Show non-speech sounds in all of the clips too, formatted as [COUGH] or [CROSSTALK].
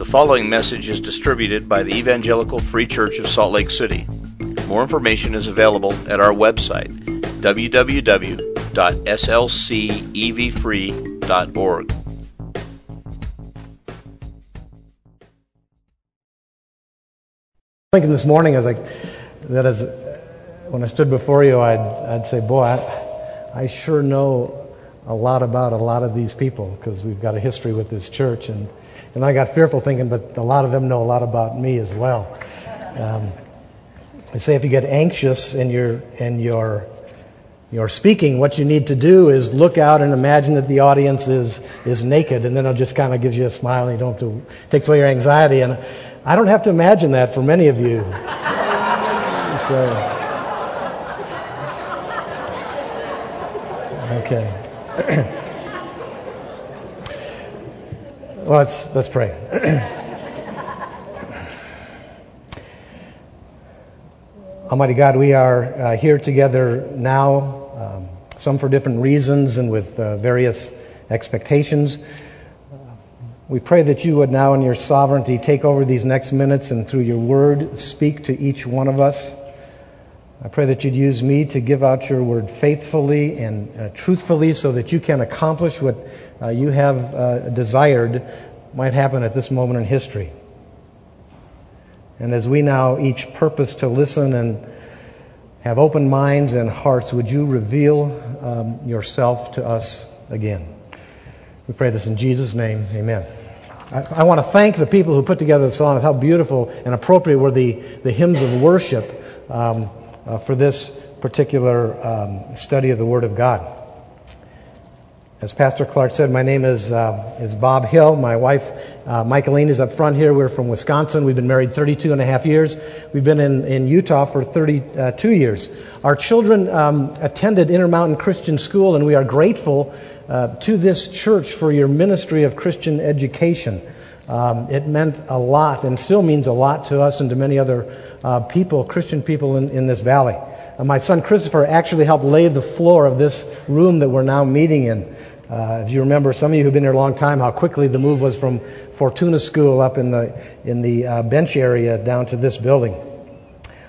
The following message is distributed by the Evangelical Free Church of Salt Lake City. More information is available at our website, www.slcevfree.org. Thinking this morning, I that as when I stood before you, I'd I'd say, boy, I, I sure know a lot about a lot of these people because we've got a history with this church, and and I got fearful thinking, but a lot of them know a lot about me as well. Um, I say if you get anxious and you're and you're you're speaking, what you need to do is look out and imagine that the audience is is naked, and then it just kind of gives you a smile, and you don't have to takes away your anxiety. And I don't have to imagine that for many of you. [LAUGHS] so, okay. [CLEARS THROAT] well, let's let's pray. [CLEARS THROAT] Almighty God, we are uh, here together now, um, some for different reasons and with uh, various expectations. We pray that you would now, in your sovereignty, take over these next minutes and through your word speak to each one of us. I pray that you'd use me to give out your word faithfully and uh, truthfully so that you can accomplish what uh, you have uh, desired might happen at this moment in history. And as we now each purpose to listen and have open minds and hearts, would you reveal um, yourself to us again? We pray this in Jesus' name. Amen. I, I want to thank the people who put together the song. How beautiful and appropriate were the, the hymns of worship um, uh, for this particular um, study of the Word of God. As Pastor Clark said, my name is, uh, is Bob Hill. My wife, uh, Michaeline, is up front here. We're from Wisconsin. We've been married 32 and a half years. We've been in, in Utah for 32 years. Our children um, attended Intermountain Christian School, and we are grateful uh, to this church for your ministry of Christian education. Um, it meant a lot and still means a lot to us and to many other uh, people, Christian people in, in this valley. Uh, my son Christopher actually helped lay the floor of this room that we're now meeting in. Uh, if you remember, some of you who've been here a long time, how quickly the move was from Fortuna School up in the, in the uh, bench area down to this building.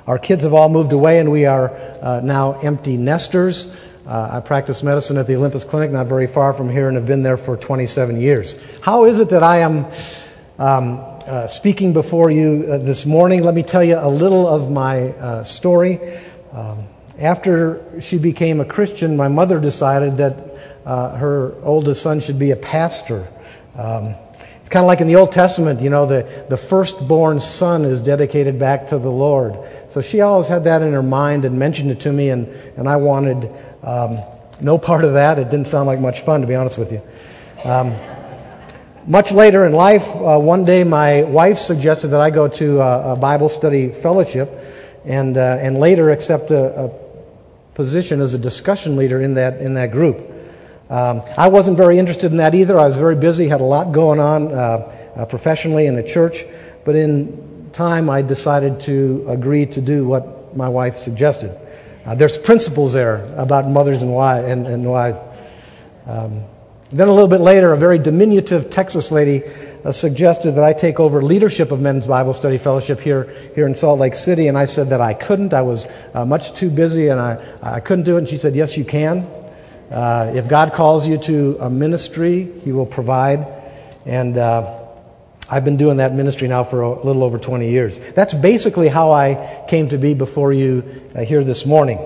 Our kids have all moved away, and we are uh, now empty nesters. Uh, I practice medicine at the Olympus Clinic, not very far from here, and have been there for 27 years. How is it that I am um, uh, speaking before you uh, this morning? Let me tell you a little of my story. Um, after she became a Christian, my mother decided that uh, her oldest son should be a pastor. Um, it's kind of like in the Old Testament, you know, the, the firstborn son is dedicated back to the Lord. So she always had that in her mind and mentioned it to me, and, and I wanted um, no part of that. It didn't sound like much fun, to be honest with you. Um, much later in life, uh, one day my wife suggested that I go to a, a Bible study fellowship and, uh, and later accept a, a position as a discussion leader in that, in that group. Um, I wasn't very interested in that either. I was very busy, had a lot going on uh, uh, professionally in the church, but in time I decided to agree to do what my wife suggested. Uh, there's principles there about mothers and, wives. And, and wives. Um, then a little bit later, a very diminutive Texas lady uh, suggested that I take over leadership of Men's Bible Study Fellowship here, here in Salt Lake City, and I said that I couldn't. I was uh, much too busy and I, I couldn't do it. And she said, Yes, you can. Uh, if God calls you to a ministry, He will provide. And uh, I've been doing that ministry now for a little over 20 years. That's basically how I came to be before you uh, here this morning.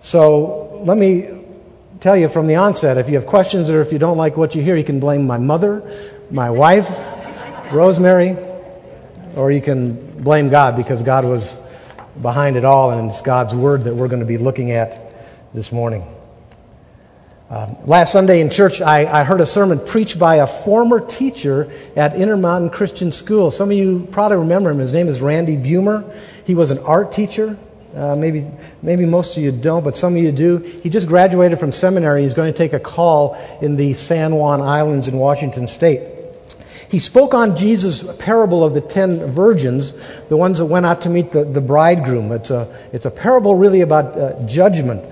So let me tell you from the onset if you have questions or if you don't like what you hear, you can blame my mother, my wife, Rosemary, or you can blame God because God was behind it all and it's God's word that we're going to be looking at this morning. Um, last Sunday in church, I, I, heard a sermon preached by a former teacher at Intermountain Christian School. Some of you probably remember him. His name is Randy Bumer. He was an art teacher. Uh, maybe, maybe most of you don't, but some of you do. He just graduated from seminary. He's going to take a call in the San Juan Islands in Washington State. He spoke on Jesus' parable of the ten virgins, the ones that went out to meet the, the bridegroom. It's a, it's a parable really about uh, judgment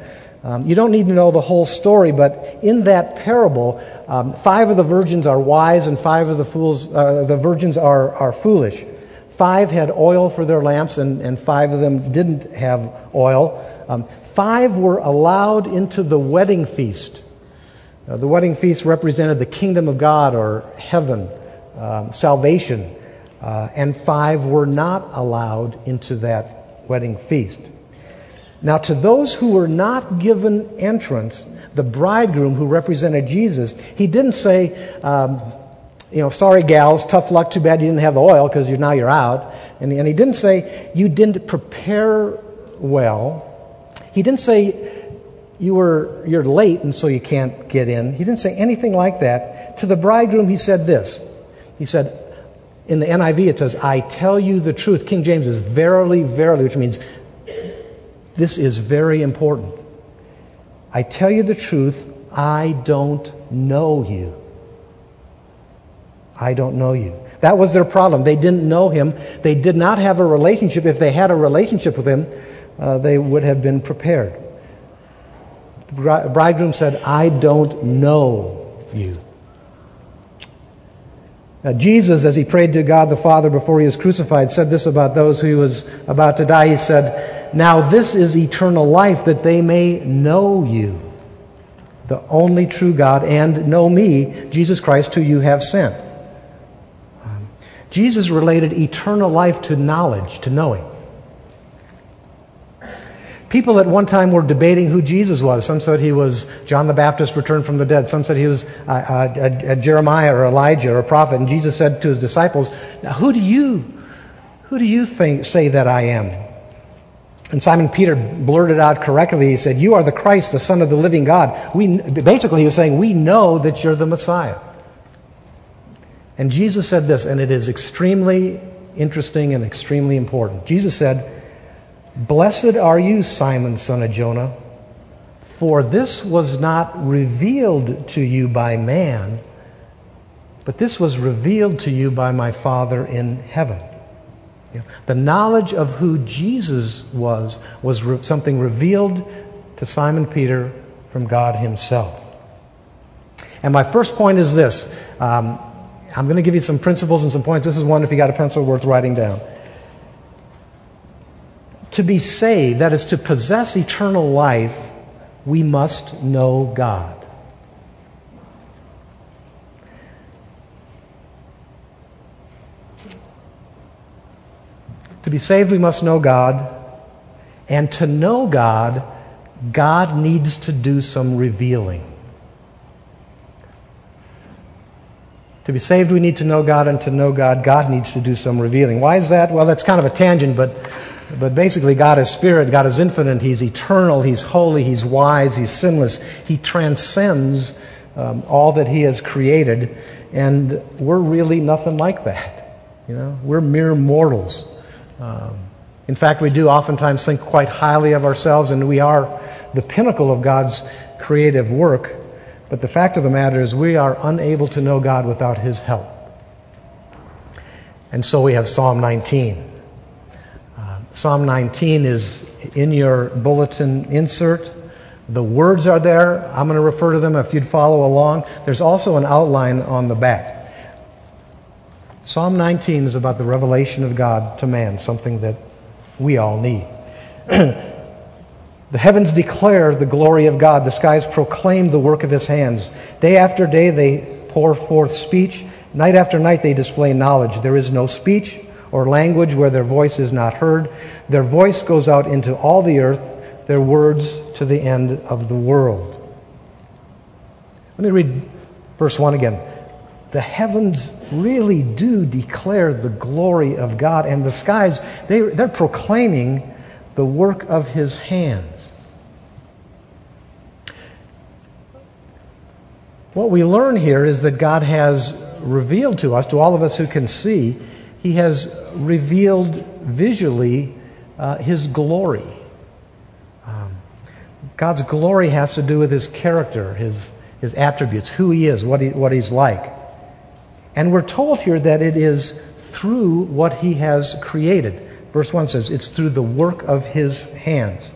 Um, you don't need to know the whole story, but in that parable, um, five of the virgins are wise and five of the fools, uh, the virgins are, are foolish. Five had oil for their lamps, and, and five of them didn't have oil. Um, five were allowed into the wedding feast. Uh, the wedding feast represented the kingdom of God or heaven, um, salvation, uh, and five were not allowed into that wedding feast. Now, to those who were not given entrance, the bridegroom who represented Jesus, he didn't say, um, you know, sorry, gals, tough luck, too bad you didn't have the oil because now you're out. And, and he didn't say, you didn't prepare well. He didn't say, you were, you're late and so you can't get in. He didn't say anything like that. To the bridegroom, he said this. He said, in the NIV, it says, I tell you the truth. King James is verily, verily, which means this is very important. I tell you the truth, I don't know you. I don't know you. That was their problem. They didn't know him. They did not have a relationship. If they had a relationship with him, uh, they would have been prepared. The bridegroom said, I don't know you. Now, Jesus, as he prayed to God the Father before he was crucified, said this about those who was about to die. He said, Now this is eternal life, that they may know you, the only true God, and know me, Jesus Christ, who you have sent. Jesus related eternal life to knowledge, to knowing. People at one time were debating who Jesus was. Some said he was John the Baptist returned from the dead. Some said he was uh, uh, a, a Jeremiah or Elijah or a prophet. And Jesus said to his disciples, now, who do you, who do you think, say that I am? And Simon Peter blurted out correctly. He said, You are the Christ, the Son of the living God. We, basically, he was saying, We know that you're the Messiah. And Jesus said this, and it is extremely interesting and extremely important. Jesus said, Blessed are you, Simon, son of Jonah, for this was not revealed to you by man, but this was revealed to you by my Father in heaven. The knowledge of who Jesus was was re- something revealed to Simon Peter from God Himself. And my first point is this um, I'm going to give you some principles and some points. This is one, if you got a pencil, worth writing down to be saved, that is, to possess eternal life, we must know God. To be saved, we must know God. And to know God, God needs to do some revealing. To be saved, we need to know God, and to know God, God needs to do some revealing. Why is that? Well, that's kind of a tangent, but but basically, God is spirit, God is infinite, He's eternal, He's holy, He's wise, He's sinless. He transcends um, all that He has created, and we're really nothing like that. You know, we're mere mortals. Um, in fact, we do oftentimes think quite highly of ourselves, and we are the pinnacle of God's creative work. But the fact of the matter is, we are unable to know God without His help. And so we have Psalm 19. Uh, Psalm 19 is in your bulletin insert. The words are there. I'm going to refer to them if you'd follow along. There's also an outline on the back. Psalm 19 is about the revelation of God to man, something that we all need. [CLEARS THROAT] the heavens declare the glory of God, the skies proclaim the work of his hands. Day after day they pour forth speech, night after night they display knowledge. There is no speech or language where their voice is not heard. Their voice goes out into all the earth, their words to the end of the world. Let me read verse 1 again. The heavens really do declare the glory of God, and the skies, they, they're proclaiming the work of his hands. What we learn here is that God has revealed to us, to all of us who can see, he has revealed visually uh, his glory. Um, God's glory has to do with his character, his, his attributes, who he is, what, he, what he's like. And we're told here that it is through what he has created. Verse 1 says, it's through the work of his hands.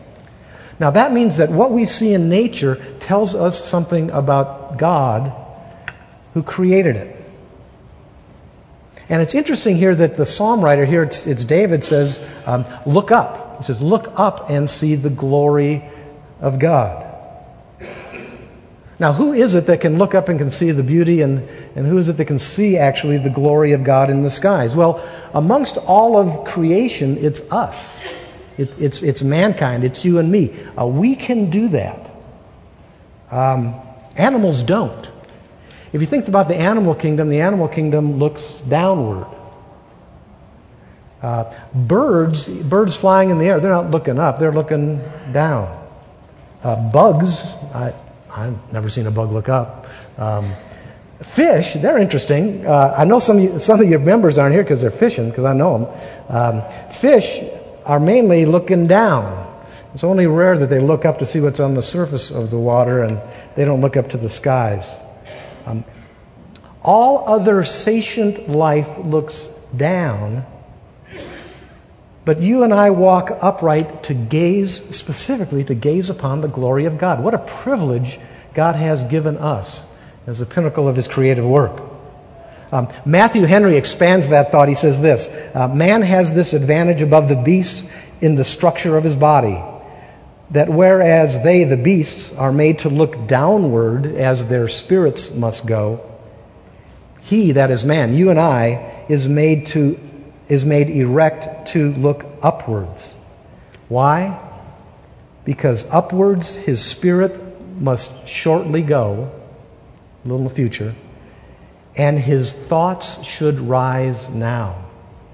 Now, that means that what we see in nature tells us something about God who created it. And it's interesting here that the psalm writer here, it's, it's David, says, um, Look up. He says, Look up and see the glory of God. Now, who is it that can look up and can see the beauty, and, and who is it that can see actually the glory of God in the skies? Well, amongst all of creation, it's us. It, it's, it's mankind, it's you and me. Uh, we can do that. Um, animals don't. If you think about the animal kingdom, the animal kingdom looks downward. Uh, birds, birds flying in the air, they're not looking up, they're looking down. Uh, bugs, I, I've never seen a bug look up. Um, fish, they're interesting. Uh, I know some of, you, some of your members aren't here because they're fishing, because I know them. Um, fish are mainly looking down. It's only rare that they look up to see what's on the surface of the water and they don't look up to the skies. Um, all other sentient life looks down, but you and I walk upright to gaze, specifically to gaze upon the glory of God. What a privilege God has given us as the pinnacle of his creative work. Um, Matthew Henry expands that thought. He says this uh, Man has this advantage above the beasts in the structure of his body, that whereas they, the beasts, are made to look downward as their spirits must go, he, that is man, you and I, is made, to, is made erect to look upwards. Why? Because upwards his spirit must shortly go, a little future and his thoughts should rise now.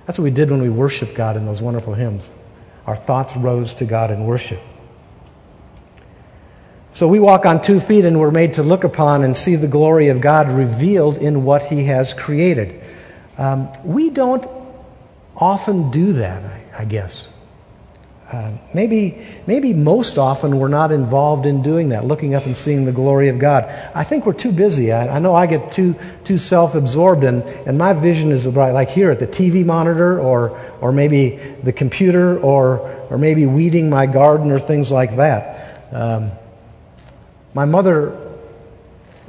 That's what we did when we worshiped God in those wonderful hymns. Our thoughts rose to God in worship. So we walk on two feet and we're made to look upon and see the glory of God revealed in what he has created. Um, we don't often do that, I, I guess. Uh, maybe, maybe most often we're not involved in doing that, looking up and seeing the glory of God. I think we're too busy. I, I know I get too, too self absorbed, and, and my vision is like here at the TV monitor or, or maybe the computer or, or maybe weeding my garden or things like that. Um, my mother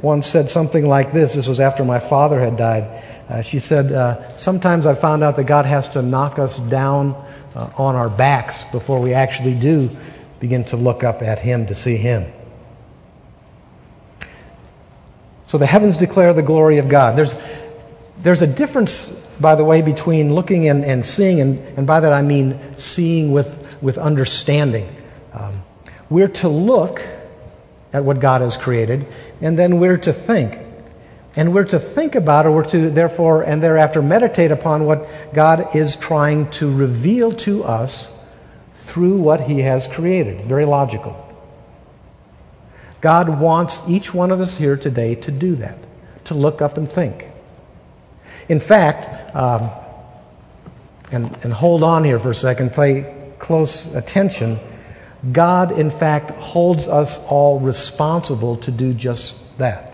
once said something like this. This was after my father had died. Uh, she said, uh, Sometimes I found out that God has to knock us down uh, on our backs before we actually do begin to look up at Him to see Him. So the heavens declare the glory of God. There's, there's a difference, by the way, between looking and, and seeing, and, and by that I mean seeing with, with understanding. Um, we're to look at what God has created, and then we're to think. And we're to think about, or we're to therefore and thereafter meditate upon what God is trying to reveal to us through what He has created. Very logical. God wants each one of us here today to do that, to look up and think. In fact, um, and, and hold on here for a second, pay close attention. God, in fact, holds us all responsible to do just that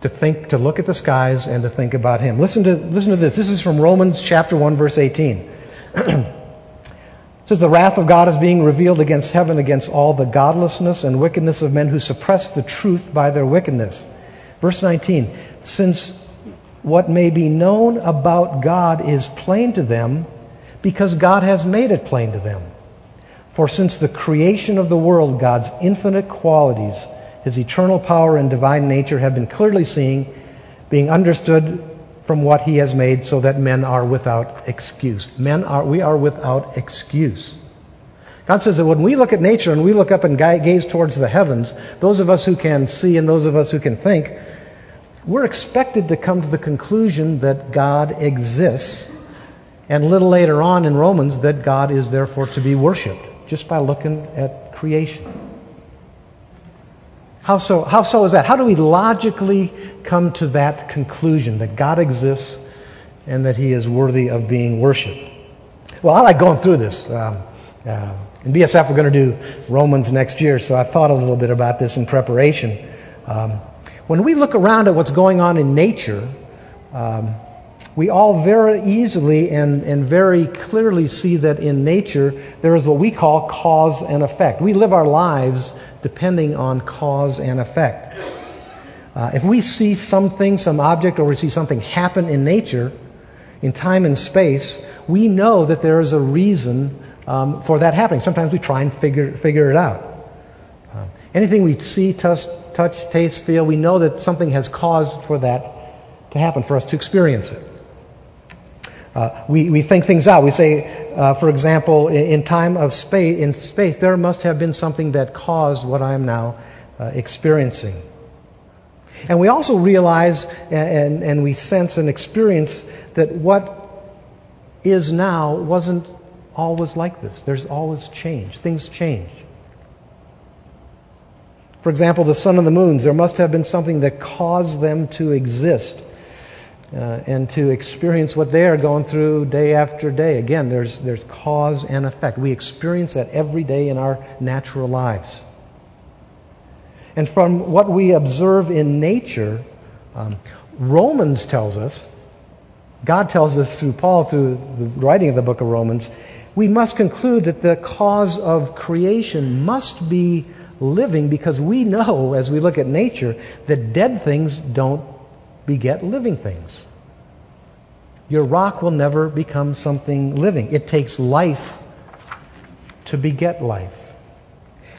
to think, to look at the skies and to think about Him. Listen to, listen to this. This is from Romans chapter 1, verse 18. [CLEARS THROAT] it says, The wrath of God is being revealed against heaven, against all the godlessness and wickedness of men who suppress the truth by their wickedness. Verse 19, Since what may be known about God is plain to them, because God has made it plain to them. For since the creation of the world, God's infinite qualities, his eternal power and divine nature have been clearly seen, being understood from what he has made, so that men are without excuse. Men are, we are without excuse. God says that when we look at nature and we look up and gaze towards the heavens, those of us who can see and those of us who can think, we're expected to come to the conclusion that God exists, and a little later on in Romans, that God is therefore to be worshiped just by looking at creation. How so, how so is that? How do we logically come to that conclusion that God exists and that He is worthy of being worshiped? Well, I like going through this. Um, uh, in BSF, we're going to do Romans next year, so I thought a little bit about this in preparation. Um, when we look around at what's going on in nature, um, we all very easily and, and very clearly see that in nature there is what we call cause and effect. We live our lives depending on cause and effect. Uh, if we see something, some object, or we see something happen in nature, in time and space, we know that there is a reason um, for that happening. Sometimes we try and figure, figure it out. Uh, anything we see, touch, touch, taste, feel, we know that something has caused for that to happen, for us to experience it. Uh, we, we think things out. We say, uh, for example, in, in, time of space, in space, there must have been something that caused what I am now uh, experiencing. And we also realize and, and we sense and experience that what is now wasn't always like this. There's always change. Things change. For example, the sun and the moons, there must have been something that caused them to exist uh, and to experience what they are going through day after day. Again, there's, there's cause and effect. We experience that every day in our natural lives. And from what we observe in nature, um, Romans tells us, God tells us through Paul, through the writing of the book of Romans, we must conclude that the cause of creation must be living because we know, as we look at nature, that dead things don't beget living things. Your rock will never become something living. It takes life to beget life.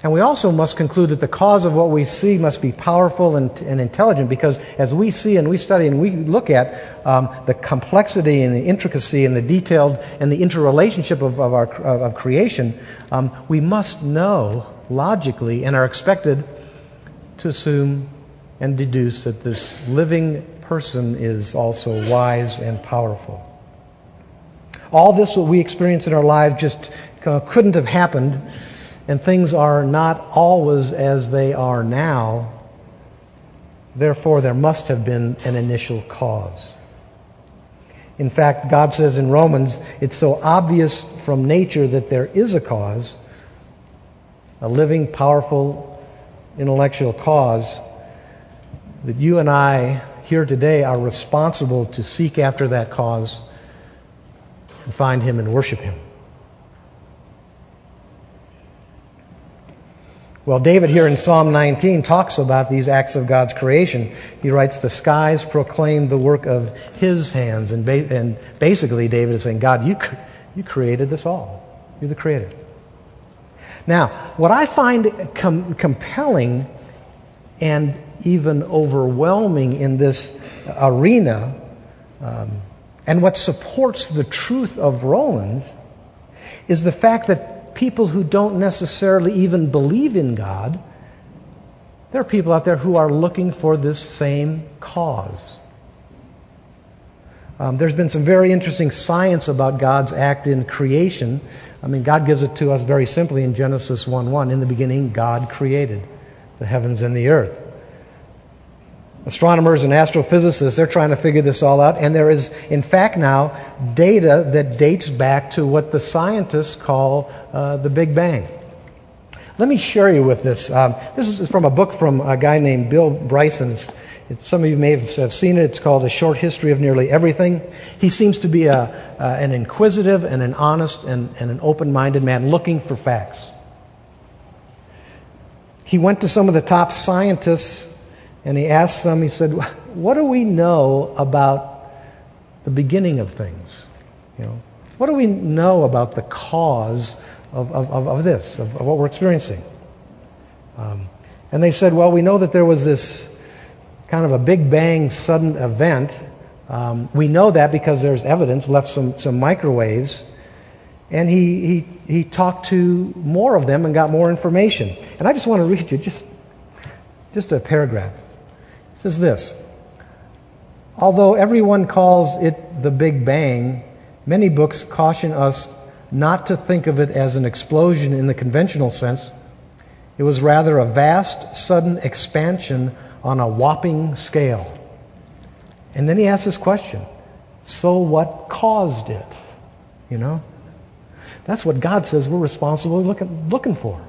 And we also must conclude that the cause of what we see must be powerful and, and intelligent because as we see and we study and we look at um, the complexity and the intricacy and the detailed and the interrelationship of, of, our, of creation, um, we must know logically and are expected to assume and deduce that this living person is also wise and powerful. All this, what we experience in our lives, just uh, couldn't have happened and things are not always as they are now, therefore there must have been an initial cause. In fact, God says in Romans, it's so obvious from nature that there is a cause, a living, powerful, intellectual cause, that you and I here today are responsible to seek after that cause and find Him and worship Him. Well, David here in Psalm 19 talks about these acts of God's creation. He writes, The skies proclaim the work of his hands. And, ba- and basically, David is saying, God, you, you created this all. You're the creator. Now, what I find com- compelling and even overwhelming in this arena, um, and what supports the truth of Romans, is the fact that people who don't necessarily even believe in God, there are people out there who are looking for this same cause. Um, there's been some very interesting science about God's act in creation. I mean, God gives it to us very simply in Genesis 1 1. In the beginning, God created the heavens and the earth astronomers and astrophysicists, they're trying to figure this all out. And there is, in fact, now data that dates back to what the scientists call uh, the Big Bang. Let me share you with this. Um, this is from a book from a guy named Bill Bryson. It's, some of you may have seen it. It's called A Short History of Nearly Everything. He seems to be a, uh, an inquisitive and an honest and, and an open minded man looking for facts. He went to some of the top scientists and he asked them, he said, What do we know about the beginning of things? You know, what do we know about the cause of, of, of this, of, of, what we're experiencing? Um, and they said, Well, we know that there was this kind of a big bang sudden event. Um, we know that because there's evidence, left some, some microwaves. And he, he, he talked to more of them and got more information. And I just want to read you just, just a paragraph says this Although everyone calls it the Big Bang, many books caution us not to think of it as an explosion in the conventional sense. It was rather a vast, sudden expansion on a whopping scale. And then he asks this question So what caused it? You know? That's what God says we're responsible looking, looking for.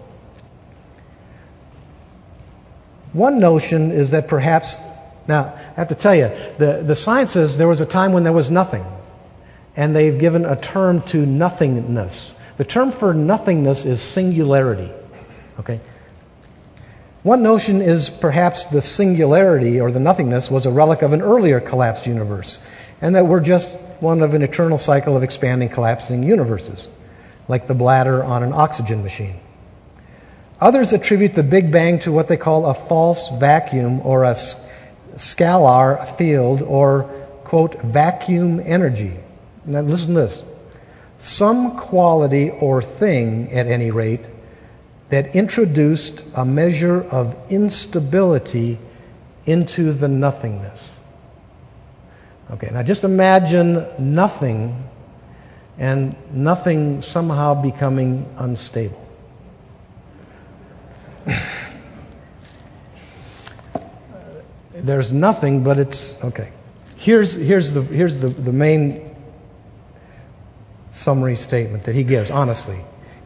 One notion is that perhaps Now, I have to tell you, the, the science says there was a time when there was nothing, and they've given a term to nothingness. The term for nothingness is singularity. Okay? One notion is perhaps the singularity or the nothingness was a relic of an earlier collapsed universe, and that we're just one of an eternal cycle of expanding, collapsing universes, like the bladder on an oxygen machine. Others attribute the Big Bang to what they call a false vacuum or a scalar field or, quote, vacuum energy. Now, listen to this. Some quality or thing, at any rate, that introduced a measure of instability into the nothingness. Okay, now just imagine nothing and nothing somehow becoming unstable. There's nothing, but it's okay. Here's, here's, the, here's the, the main summary statement that he gives, honestly.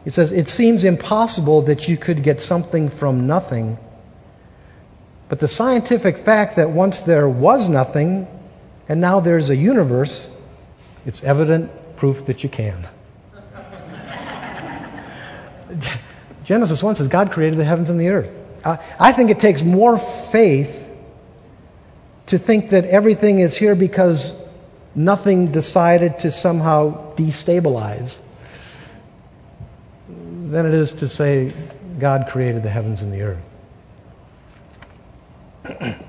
He says, It seems impossible that you could get something from nothing. But the scientific fact that once there was nothing and now there's a universe, it's evident proof that you can. [LAUGHS] [LAUGHS] Genesis 1 says God created the heavens and the earth. I think it takes more faith to think that everything is here because nothing decided to somehow destabilize than it is to say God created the heavens and the earth. [CLEARS THROAT]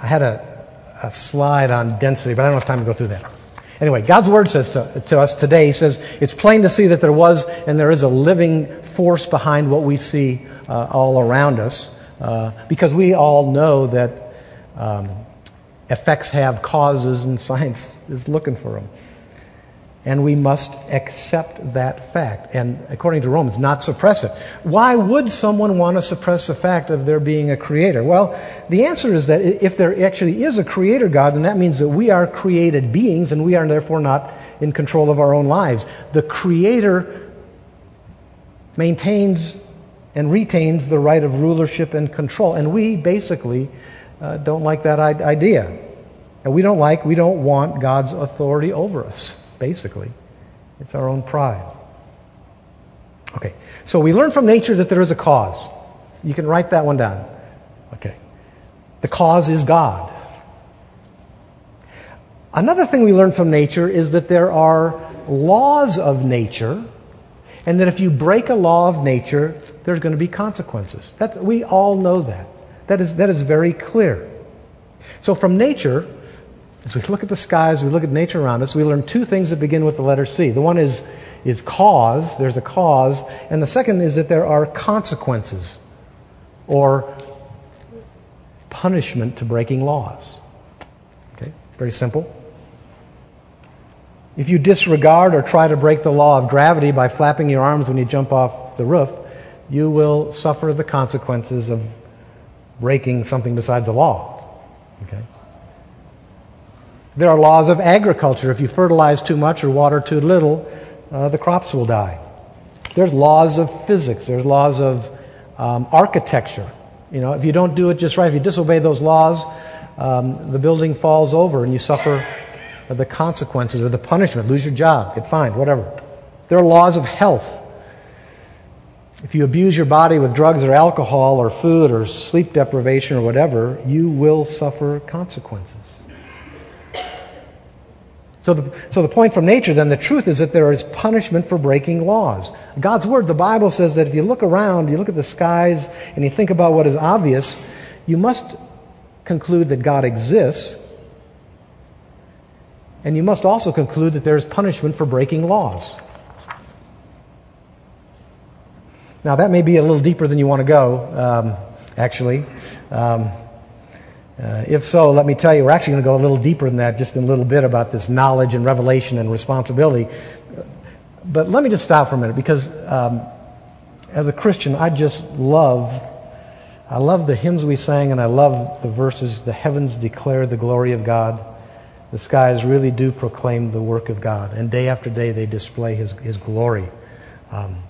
I had a, a slide on density, but I don't have time to go through that. Anyway, God's word says to, to, us today, He says, it's plain to see that there was and there is a living force behind what we see uh, all around us, uh, because we all know that um, effects have causes, and [LAUGHS] science is looking for them. And we must accept that fact. And according to Romans, not suppress it. Why would someone want to suppress the fact of there being a creator? Well, the answer is that if there actually is a creator God, then that means that we are created beings and we are therefore not in control of our own lives. The creator maintains and retains the right of rulership and control. And we basically uh, don't like that idea. And we don't like, we don't want God's authority over us, basically. It's our own pride. Okay, so we learn from nature that there is a cause. You can write that one down. Okay. The cause is God. Another thing we learn from nature is that there are laws of nature, and that if you break a law of nature, there's going to be consequences. That's, we all know that. That is, that is very clear. So, from nature, as we look at the skies, we look at nature around us, we learn two things that begin with the letter C. The one is, is cause, there's a cause, and the second is that there are consequences or punishment to breaking laws. Okay, very simple. If you disregard or try to break the law of gravity by flapping your arms when you jump off the roof, you will suffer the consequences of breaking something besides the law. Okay? There are laws of agriculture. If you fertilize too much or water too little, uh, the crops will die. There's laws of physics. There's laws of um, architecture. You know, if you don't do it just right, if you disobey those laws, um, the building falls over and you suffer the consequences or the punishment, lose your job, get fined, whatever. There are laws of health. If you abuse your body with drugs or alcohol or food or sleep deprivation or whatever, you will suffer consequences. So the, so the point from nature, then, the truth is that there is punishment for breaking laws. God's Word, the Bible says that if you look around, you look at the skies, and you think about what is obvious, you must conclude that God exists, and you must also conclude that there is punishment for breaking laws. Now, that may be a little deeper than you want to go, um, actually. Um, uh, if so, let me tell you, we're actually going to go a little deeper than that just in a little bit about this knowledge and revelation and responsibility. But let me just stop for a minute because um, as a Christian, I just love, I love the hymns we sang and I love the verses, the heavens declare the glory of God. The skies really do proclaim the work of God. And day after day, they display His, his glory. Um,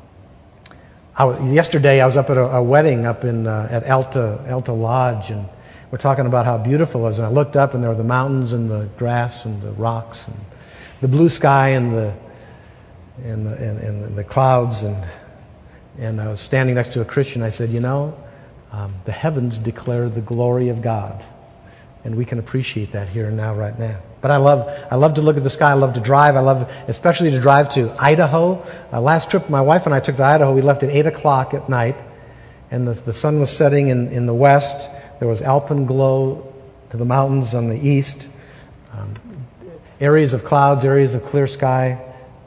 I yesterday I was up at a, a wedding up in, uh, at Alta, Alta Lodge, and we're talking about how beautiful it was. And I looked up, and there were the mountains and the grass and the rocks and the blue sky and the, and the, and, and the clouds. And, and I was standing next to a Christian. I said, You know, um, the heavens declare the glory of God. And we can appreciate that here and now, right now. But I love, I love to look at the sky. I love to drive. I love especially to drive to Idaho. Uh, last trip, my wife and I took to Idaho. We left at 8 o'clock at night, and the, the sun was setting in, in the west. There was alpenglow to the mountains on the east, um, areas of clouds, areas of clear sky,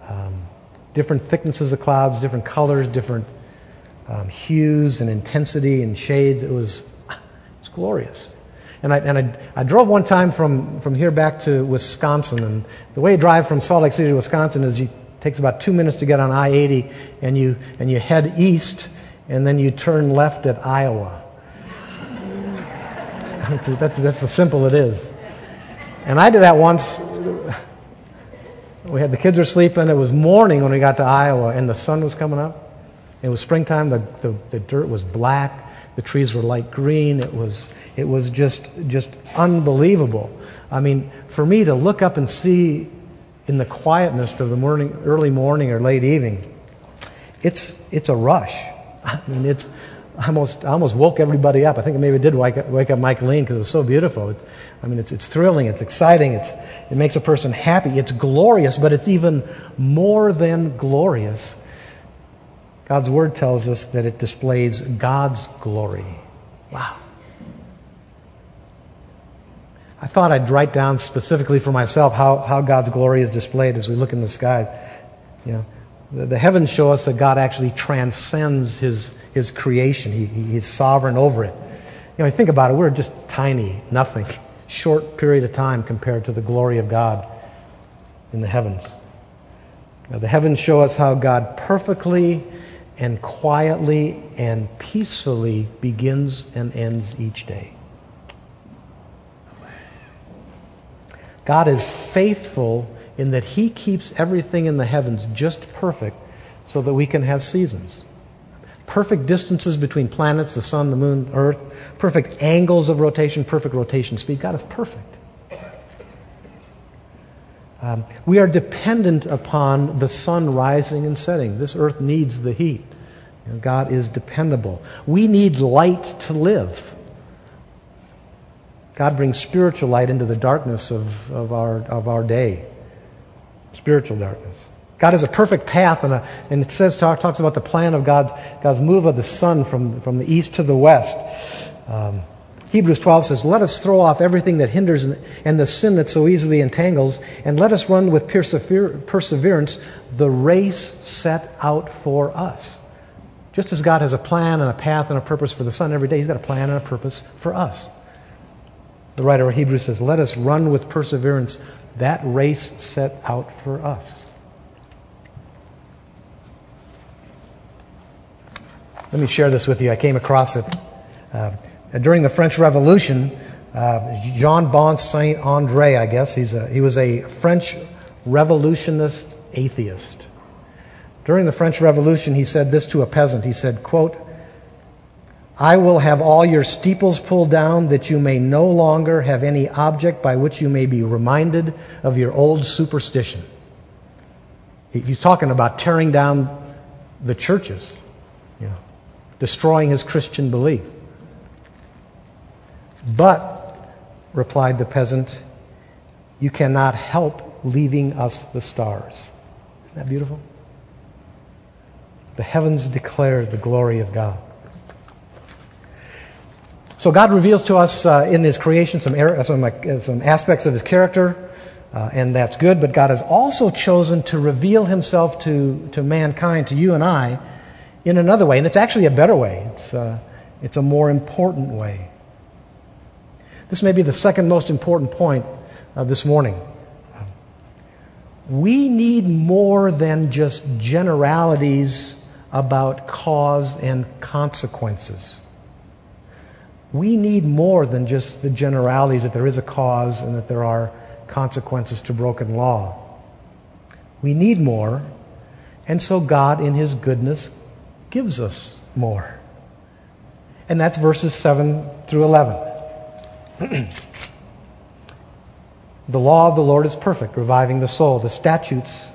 um, different thicknesses of clouds, different colors, different um, hues and intensity and shades. It was, it was glorious. And, I, and I, I, drove one time from, from here back to Wisconsin. And the way you drive from Salt Lake City to Wisconsin is you takes about two minutes to get on I 80, and you, and you head east, and then you turn left at Iowa. That's, that's, that's how simple it is. And I did that once. We had the kids were sleeping. It was morning when we got to Iowa, and the sun was coming up. It was springtime. The, the, the dirt was black. The trees were light green. It was, it was just, just unbelievable. I mean, for me to look up and see in the quietness of the morning, early morning or late evening, it's, it's a rush. [LAUGHS] I mean, it's, I almost, I almost woke everybody up. I think maybe it did wake up, wake up Michaeline because it was so beautiful. It, I mean, it's, it's thrilling, it's exciting, it's, it makes a person happy, it's glorious, but it's even more than glorious God's Word tells us that it displays God's glory. Wow. I thought I'd write down specifically for myself how, how God's glory is displayed as we look in the skies. You know, the, the heavens show us that God actually transcends his, his creation, he, he, He's sovereign over it. You know, think about it, we're just tiny, nothing, [LAUGHS] short period of time compared to the glory of God in the heavens. Now, the heavens show us how God perfectly and quietly and peacefully begins and ends each day. God is faithful in that He keeps everything in the heavens just perfect so that we can have seasons. Perfect distances between planets, the sun, the moon, earth, perfect angles of rotation, perfect rotation speed. God is perfect. Um, we are dependent upon the sun rising and setting. This earth needs the heat. You know, God is dependable. We need light to live. God brings spiritual light into the darkness of, of, our, of our day. Spiritual darkness. God has a perfect path, and, a, and it says talk, talks about the plan of God's, God's move of the sun from, from the east to the west. Um, Hebrews 12 says, Let us throw off everything that hinders and the sin that so easily entangles, and let us run with perseverance the race set out for us. Just as God has a plan and a path and a purpose for the sun every day, He's got a plan and a purpose for us. The writer of Hebrews says, Let us run with perseverance that race set out for us. Let me share this with you. I came across it. Uh, during the French Revolution, uh, Jean Bon Saint Andre, I guess, he's a, he was a French revolutionist atheist. During the French Revolution, he said this to a peasant. He said, quote, I will have all your steeples pulled down that you may no longer have any object by which you may be reminded of your old superstition. He's talking about tearing down the churches, destroying his Christian belief. But, replied the peasant, you cannot help leaving us the stars. Isn't that beautiful? The heavens declare the glory of God. So God reveals to us uh, in His creation some, some, uh, some aspects of His character, uh, and that's good. But God has also chosen to reveal Himself to, to mankind, to you and I, in another way. And it's actually a better way, it's, uh, it's a more important way. This may be the second most important point this morning. We need more than just generalities about cause and consequences. We need more than just the generalities that there is a cause and that there are consequences to broken law. We need more, and so God, in His goodness, gives us more. And that's verses 7 through 11. [CLEARS THROAT] the law of the Lord is perfect, reviving the soul. The statutes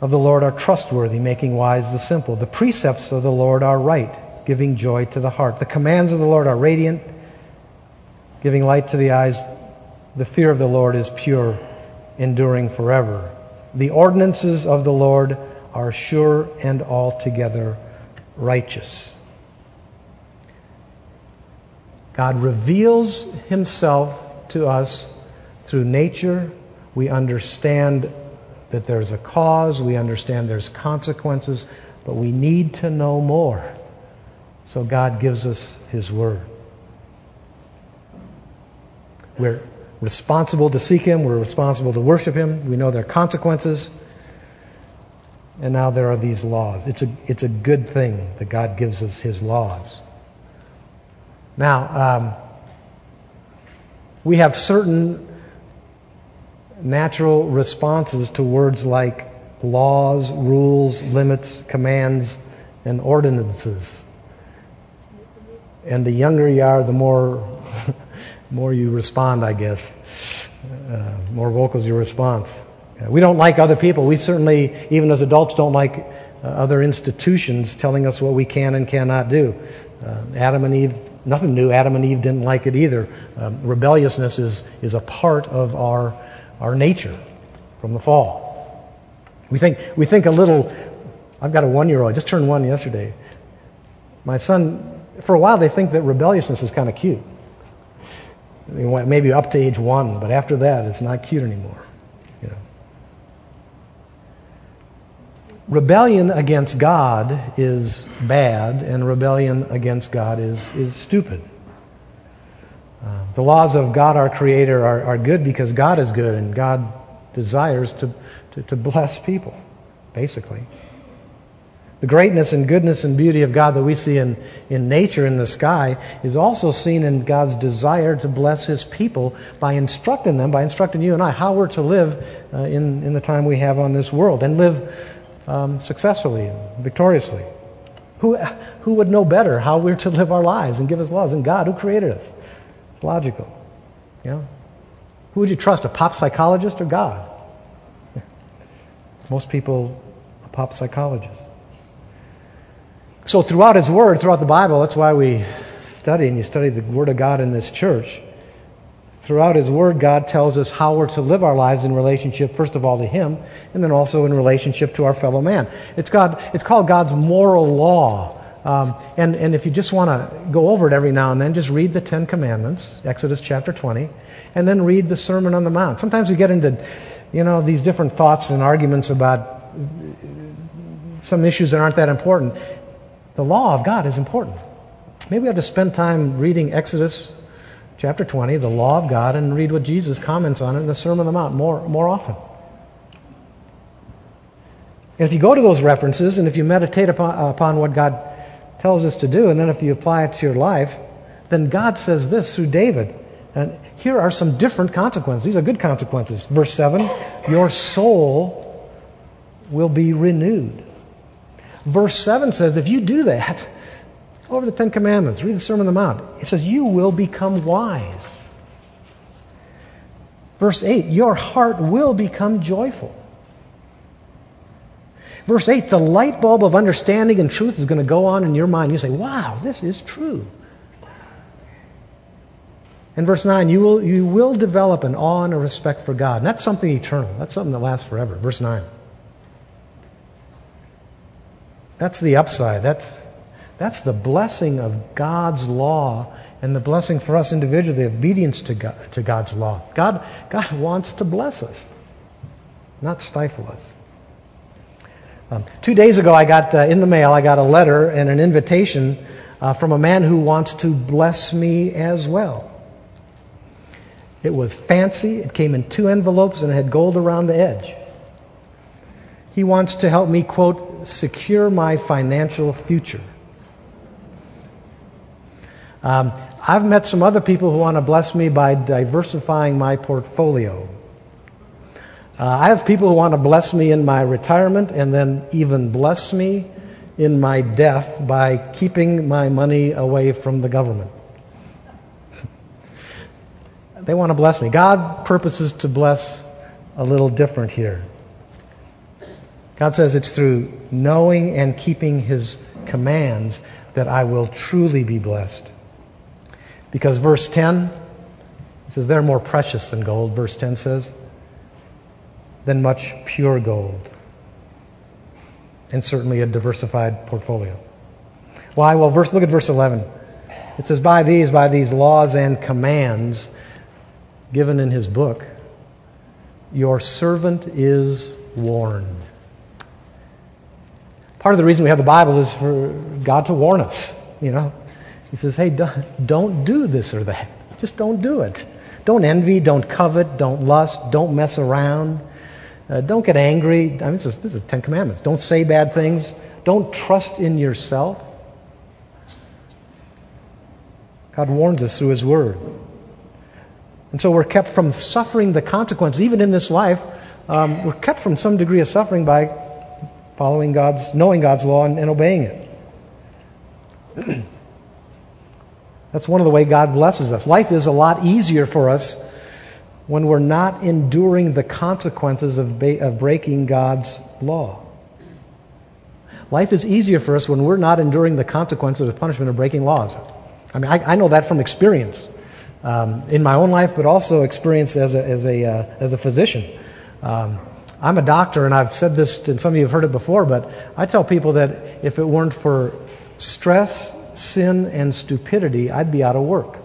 of the Lord are trustworthy, making wise the simple. The precepts of the Lord are right, giving joy to the heart. The commands of the Lord are radiant, giving light to the eyes. The fear of the Lord is pure, enduring forever. The ordinances of the Lord are sure and altogether righteous. God reveals himself to us through nature. We understand that there's a cause, we understand there's consequences, but we need to know more. So God gives us his word. We're responsible to seek him, we're responsible to worship him. We know there are consequences. And now there are these laws. It's a, it's a good thing that God gives us his laws. Now, um, we have certain natural responses to words like laws, rules, limits, commands, and ordinances. And the younger you are, the more, [LAUGHS] more you respond, I guess. Uh, more vocal your response. We don't like other people. We certainly, even as adults, don't like uh, other institutions telling us what we can and cannot do. Uh, Adam and Eve, nothing new. Adam and Eve didn't like it either. Um, rebelliousness is, is a part of our, our nature from the fall. We think, we think a little, I've got a one year old, just turned one yesterday. My son, for a while, they think that rebelliousness is kind of cute. I mean, maybe up to age one, but after that, it's not cute anymore. Rebellion against God is bad, and rebellion against God is, is stupid. Uh, the laws of God, our Creator, are, are good because God is good, and God desires to, to, to bless people, basically. The greatness and goodness and beauty of God that we see in, in nature, in the sky, is also seen in God's desire to bless His people by instructing them, by instructing you and I, how we're to live uh, in, in the time we have on this world and live um, successfully and victoriously. Who, who would know better how we're to live our lives and give us laws than God who created us? It's logical. You know? Who would you trust, a pop psychologist or God? [LAUGHS] Most people, a pop psychologist. So, throughout His Word, throughout the Bible, that's why we study, and you study the Word of God in this church. Throughout His Word, God tells us how we're to live our lives in relationship, first of all, to Him, and then also in relationship to our fellow man. It's, God, it's called God's moral law. Um, and, and if you just want to go over it every now and then, just read the Ten Commandments, Exodus chapter 20, and then read the Sermon on the Mount. Sometimes we get into, you know, these different thoughts and arguments about some issues that aren't that important. The law of God is important. Maybe we have to spend time reading Exodus chapter 20, the law of God, and read what Jesus comments on it in the Sermon on the Mount more, more often. And if you go to those references and if you meditate upon, upon what God tells us to do, and then if you apply it to your life, then God says this through David. And here are some different consequences. These are good consequences. Verse 7 Your soul will be renewed. Verse 7 says, if you do that, over the Ten Commandments, read the Sermon on the Mount. It says, You will become wise. Verse 8, Your heart will become joyful. Verse 8, the light bulb of understanding and truth is going to go on in your mind. You say, Wow, this is true. In verse 9, you will, you will develop an awe and a respect for God. And that's something eternal. That's something that lasts forever. Verse 9. That's the upside. That's, that's the blessing of God's law and the blessing for us individually, obedience to, God, to God's law. God, God wants to bless us, not stifle us. Um, two days ago, I got uh, in the mail, I got a letter and an invitation uh, from a man who wants to bless me as well. It was fancy, it came in two envelopes, and it had gold around the edge. He wants to help me, quote, secure my financial future. Um, I've met some other people who want to bless me by diversifying my portfolio. Uh, I have people who want to bless me in my retirement and then even bless me in my death by keeping my money away from the government. they want to bless me. God purposes to bless a little different here. God says it's through knowing and keeping his commands that I will truly be blessed. Because verse 10 says, They're more precious than gold, verse 10 says, than much pure gold. And certainly a diversified portfolio. Why? Well, verse, look at verse 11. It says, By these, by these laws and commands given in his book, your servant is warned. Part of the reason we have the Bible is for God to warn us, you know. He says, hey, don't do this or that. Just don't do it. Don't envy, don't covet, don't lust, don't mess around. Uh, don't get angry. I mean, this is, this is Ten Commandments. Don't say bad things. Don't trust in yourself. God warns us through His Word. And so we're kept from suffering the consequences, even in this life. Um, we're kept from some degree of suffering by following God's, knowing God's law and, and obeying it. [CLEARS THROAT] That's one of the way God blesses us. Life is a lot easier for us when we're not enduring the consequences of, ba- of breaking God's law. Life is easier for us when we're not enduring the consequences of punishment of breaking laws. I mean, I, I know that from experience um, in my own life, but also experience as a, as a, uh, as a physician. Um, I'm a doctor, and I've said this, and some of you have heard it before, but I tell people that if it weren't for stress, sin, and stupidity, I'd be out of work.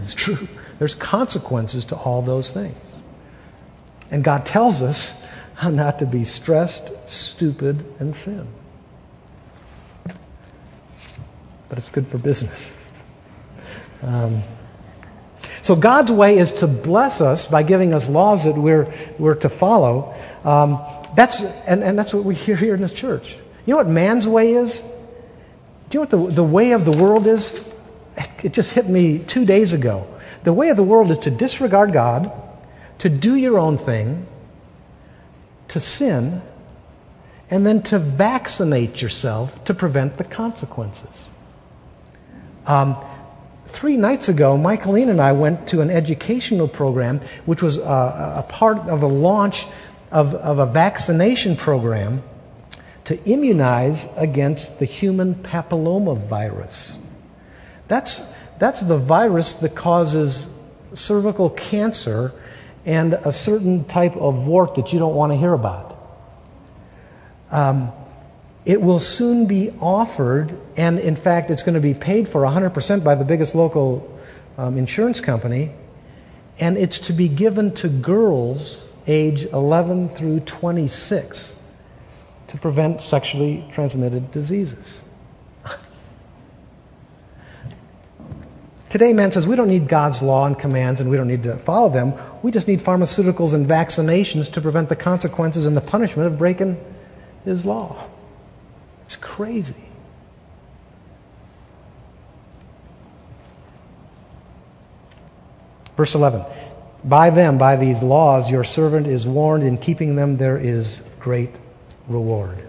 It's true. There's consequences to all those things. And God tells us how not to be stressed, stupid, and sin. But it's good for business. Um, so God's way is to bless us by giving us laws that we're, we're to follow. Um, that's, and, and that's what we hear here in this church. You know what man's way is? Do you know what the, the way of the world is? It just hit me two days ago. The way of the world is to disregard God, to do your own thing, to sin, and then to vaccinate yourself to prevent the consequences. Um, three nights ago, Michaeline and I went to an educational program, which was a, a part of a launch of, of a vaccination program to immunize against the human papilloma virus. That's, that's the virus that causes cervical cancer and a certain type of wart that you don't want to hear about. Um, it will soon be offered, and in fact, it's going to be paid for 100% by the biggest local um, insurance company, and it's to be given to girls age 11 through 26 to prevent sexually transmitted diseases. Today, man says we don't need God's law and commands and we don't need to follow them. We just need pharmaceuticals and vaccinations to prevent the consequences and the punishment of breaking His law. It's crazy. Verse 11 By them, by these laws, your servant is warned. In keeping them, there is great reward.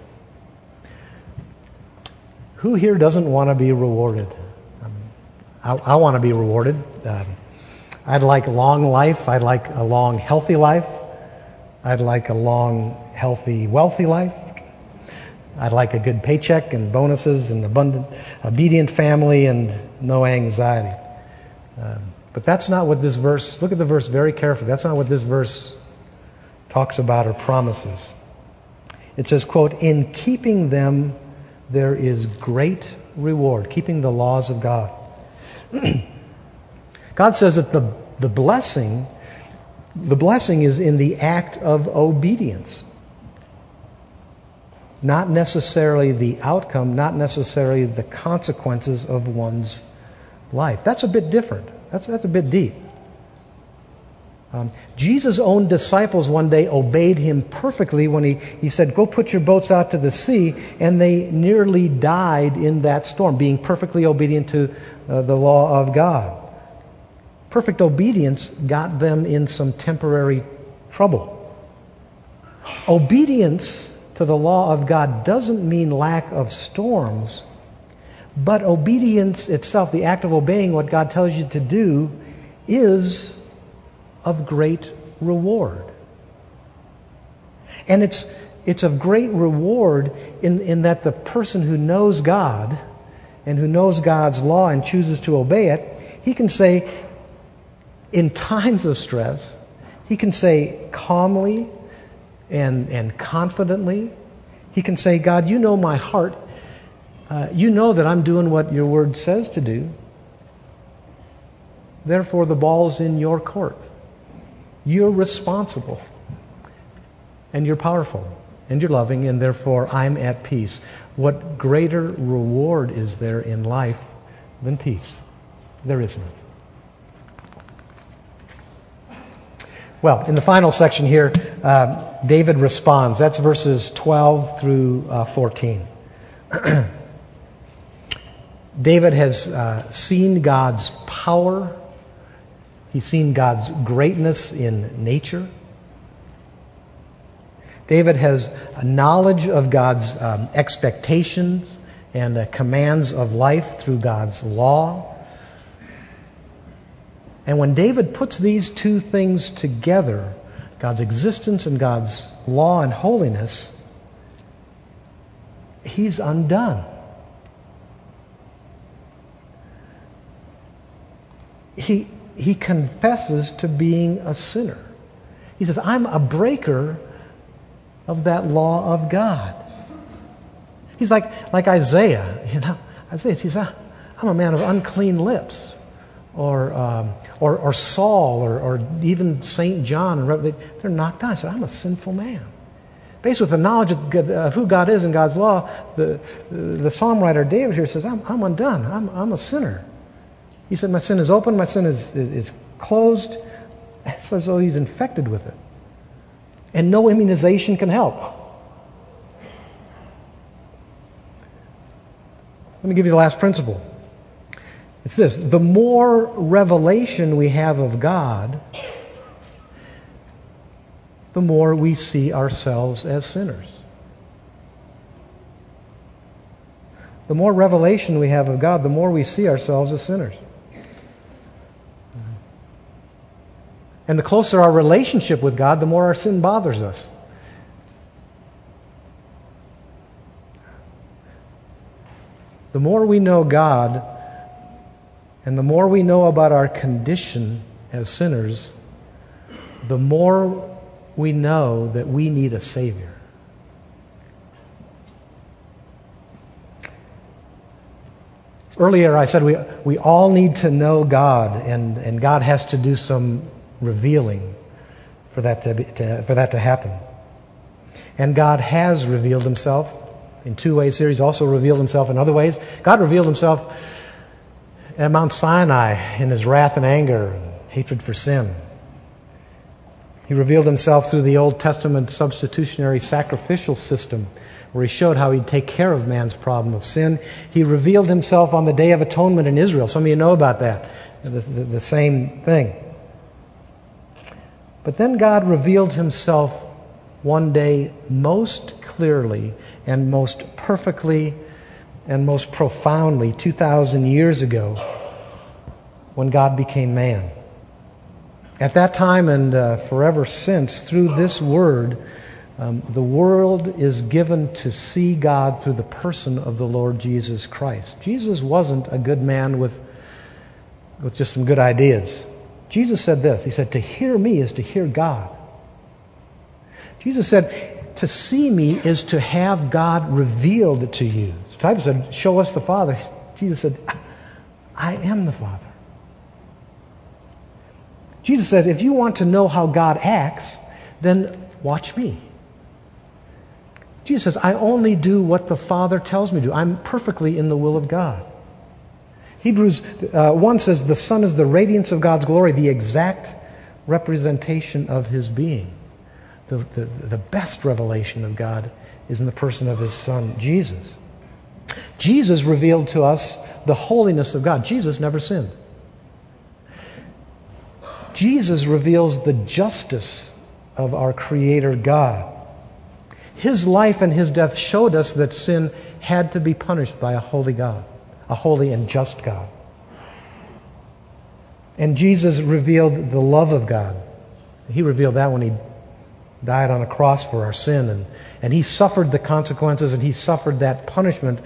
Who here doesn't want to be rewarded? Um, I, I, want to be rewarded. Um, I'd like long life. I'd like a long, healthy life. I'd like a long, healthy, wealthy life. I'd like a good paycheck and bonuses and abundant, obedient family and no anxiety. Um, but that's not what this verse, look at the verse very carefully. That's not what this verse talks about or promises. It says, quote, in keeping them there is great reward, keeping the laws of God. [CLEARS THROAT] God says that the, the blessing, the blessing is in the act of obedience not necessarily the outcome, not necessarily the consequences of one's life. That's a bit different. That's, that's a bit deep. Um, Jesus' own disciples one day obeyed him perfectly when he, he said, Go put your boats out to the sea, and they nearly died in that storm, being perfectly obedient to uh, the law of God. Perfect obedience got them in some temporary trouble. Obedience to the law of God doesn't mean lack of storms, but obedience itself, the act of obeying what God tells you to do, is of great reward. And it's, it's of great reward in, in that the person who knows God and who knows God's law and chooses to obey it, he can say, in times of stress, he can say calmly and, and confidently, he can say, God, you know my heart. Uh, you know that I'm doing what your word says to do. Therefore, the ball's in your court. You're responsible. And you're powerful. And you're loving. And therefore, I'm at peace. What greater reward is there in life than peace? There isn't. Well, in the final section here, uh, David responds. That's verses 12 through uh, 14. [CLEARS THROAT] David has uh, seen God's power, he's seen God's greatness in nature. David has a knowledge of God's um, expectations and uh, commands of life through God's law. And when David puts these two things together, God's existence and God's law and holiness, he's undone. He, he confesses to being a sinner. He says, I'm a breaker of that law of God. He's like, like Isaiah, [LAUGHS] you know. Isaiah says, I'm a man of unclean lips. Or, um, or, or, Saul, or, or even St. John, they're knocked down. I said, I'm a sinful man. Based with the knowledge of, God, of who God is and God's law, the, the psalm writer David here says, I'm, I'm undone. I'm, I'm a sinner. He said, My sin is open, my sin is, is, is closed. It's as though he's infected with it and no immunization can help. Let me give you the last principle. It's this the more revelation we have of God, the more we see ourselves as sinners. The more revelation we have of God, the more we see ourselves as sinners. And the closer our relationship with God, the more our sin bothers us. The more we know God, and the more we know about our condition as sinners, the more we know that we need a Savior. Earlier, I said we, we all need to know God, and, and God has to do some revealing for that to, be, to, for that to happen. And God has revealed himself in two ways here. He's also revealed himself in other ways. God revealed himself at Mount Sinai in his wrath and anger and hatred for sin. He revealed himself through the Old Testament substitutionary sacrificial system, where he showed how he'd take care of man's problem of sin. He revealed himself on the Day of Atonement in Israel. Some of you know about that. The, the, the same thing. But then God revealed himself one day most clearly and most perfectly and most profoundly 2,000 years ago when God became man. At that time and uh, forever since, through this word, um, the world is given to see God through the person of the Lord Jesus Christ. Jesus wasn't a good man with, with just some good ideas. Jesus said this He said, To hear me is to hear God. Jesus said, To see me is to have God revealed to you. The Disciples said, Show us the Father. Jesus said, I am the Father. Jesus said, If you want to know how God acts, then watch me. Jesus says, I only do what the Father tells me to. Do. I'm perfectly in the will of God. Hebrews uh, 1 says, The Son is the radiance of God's glory, the exact representation of his being. The, the, the best revelation of God is in the person of his Son, Jesus. Jesus revealed to us the holiness of God. Jesus never sinned. Jesus reveals the justice of our Creator God. His life and his death showed us that sin had to be punished by a holy God, a holy and just God. And Jesus revealed the love of God. He revealed that when he died on a cross for our sin. And, and he suffered the consequences and he suffered that punishment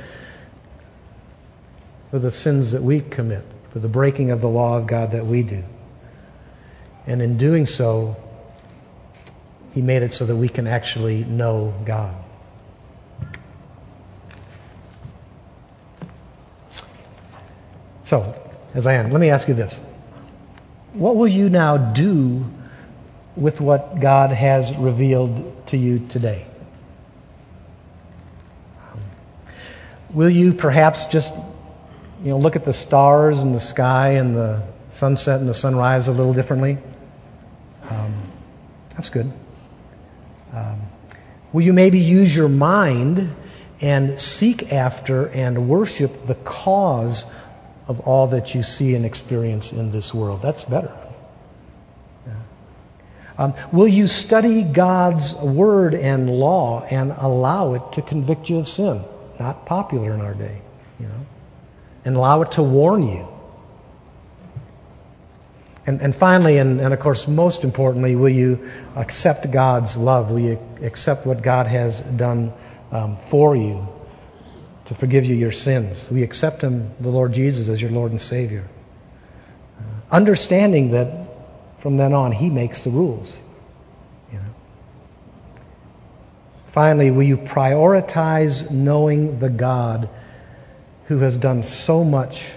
for the sins that we commit, for the breaking of the law of God that we do. And in doing so, he made it so that we can actually know God. So, as I end, let me ask you this. What will you now do with what God has revealed to you today? Will you perhaps just you know, look at the stars and the sky and the sunset and the sunrise a little differently? Um, that's good. Um, will you maybe use your mind and seek after and worship the cause of all that you see and experience in this world? That's better. Yeah. Um, will you study God's word and law and allow it to convict you of sin? Not popular in our day, you know, and allow it to warn you. And, and finally, and, and of course, most importantly, will you accept God's love? Will you accept what God has done um, for you to forgive you your sins? We accept Him, the Lord Jesus, as your Lord and Savior? Uh, understanding that from then on, He makes the rules. You know? Finally, will you prioritize knowing the God who has done so much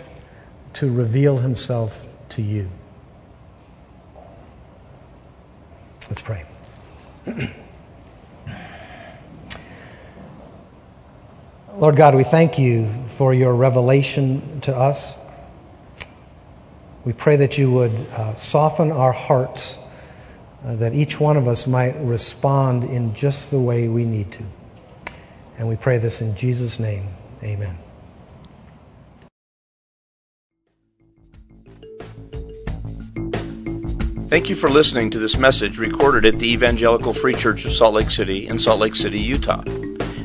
to reveal Himself to you? Let's pray. [CLEARS THROAT] Lord God, we thank you for your revelation to us. We pray that you would uh, soften our hearts, uh, that each one of us might respond in just the way we need to. And we pray this in Jesus' name. Amen. Thank you for listening to this message recorded at the Evangelical Free Church of Salt Lake City in Salt Lake City, Utah.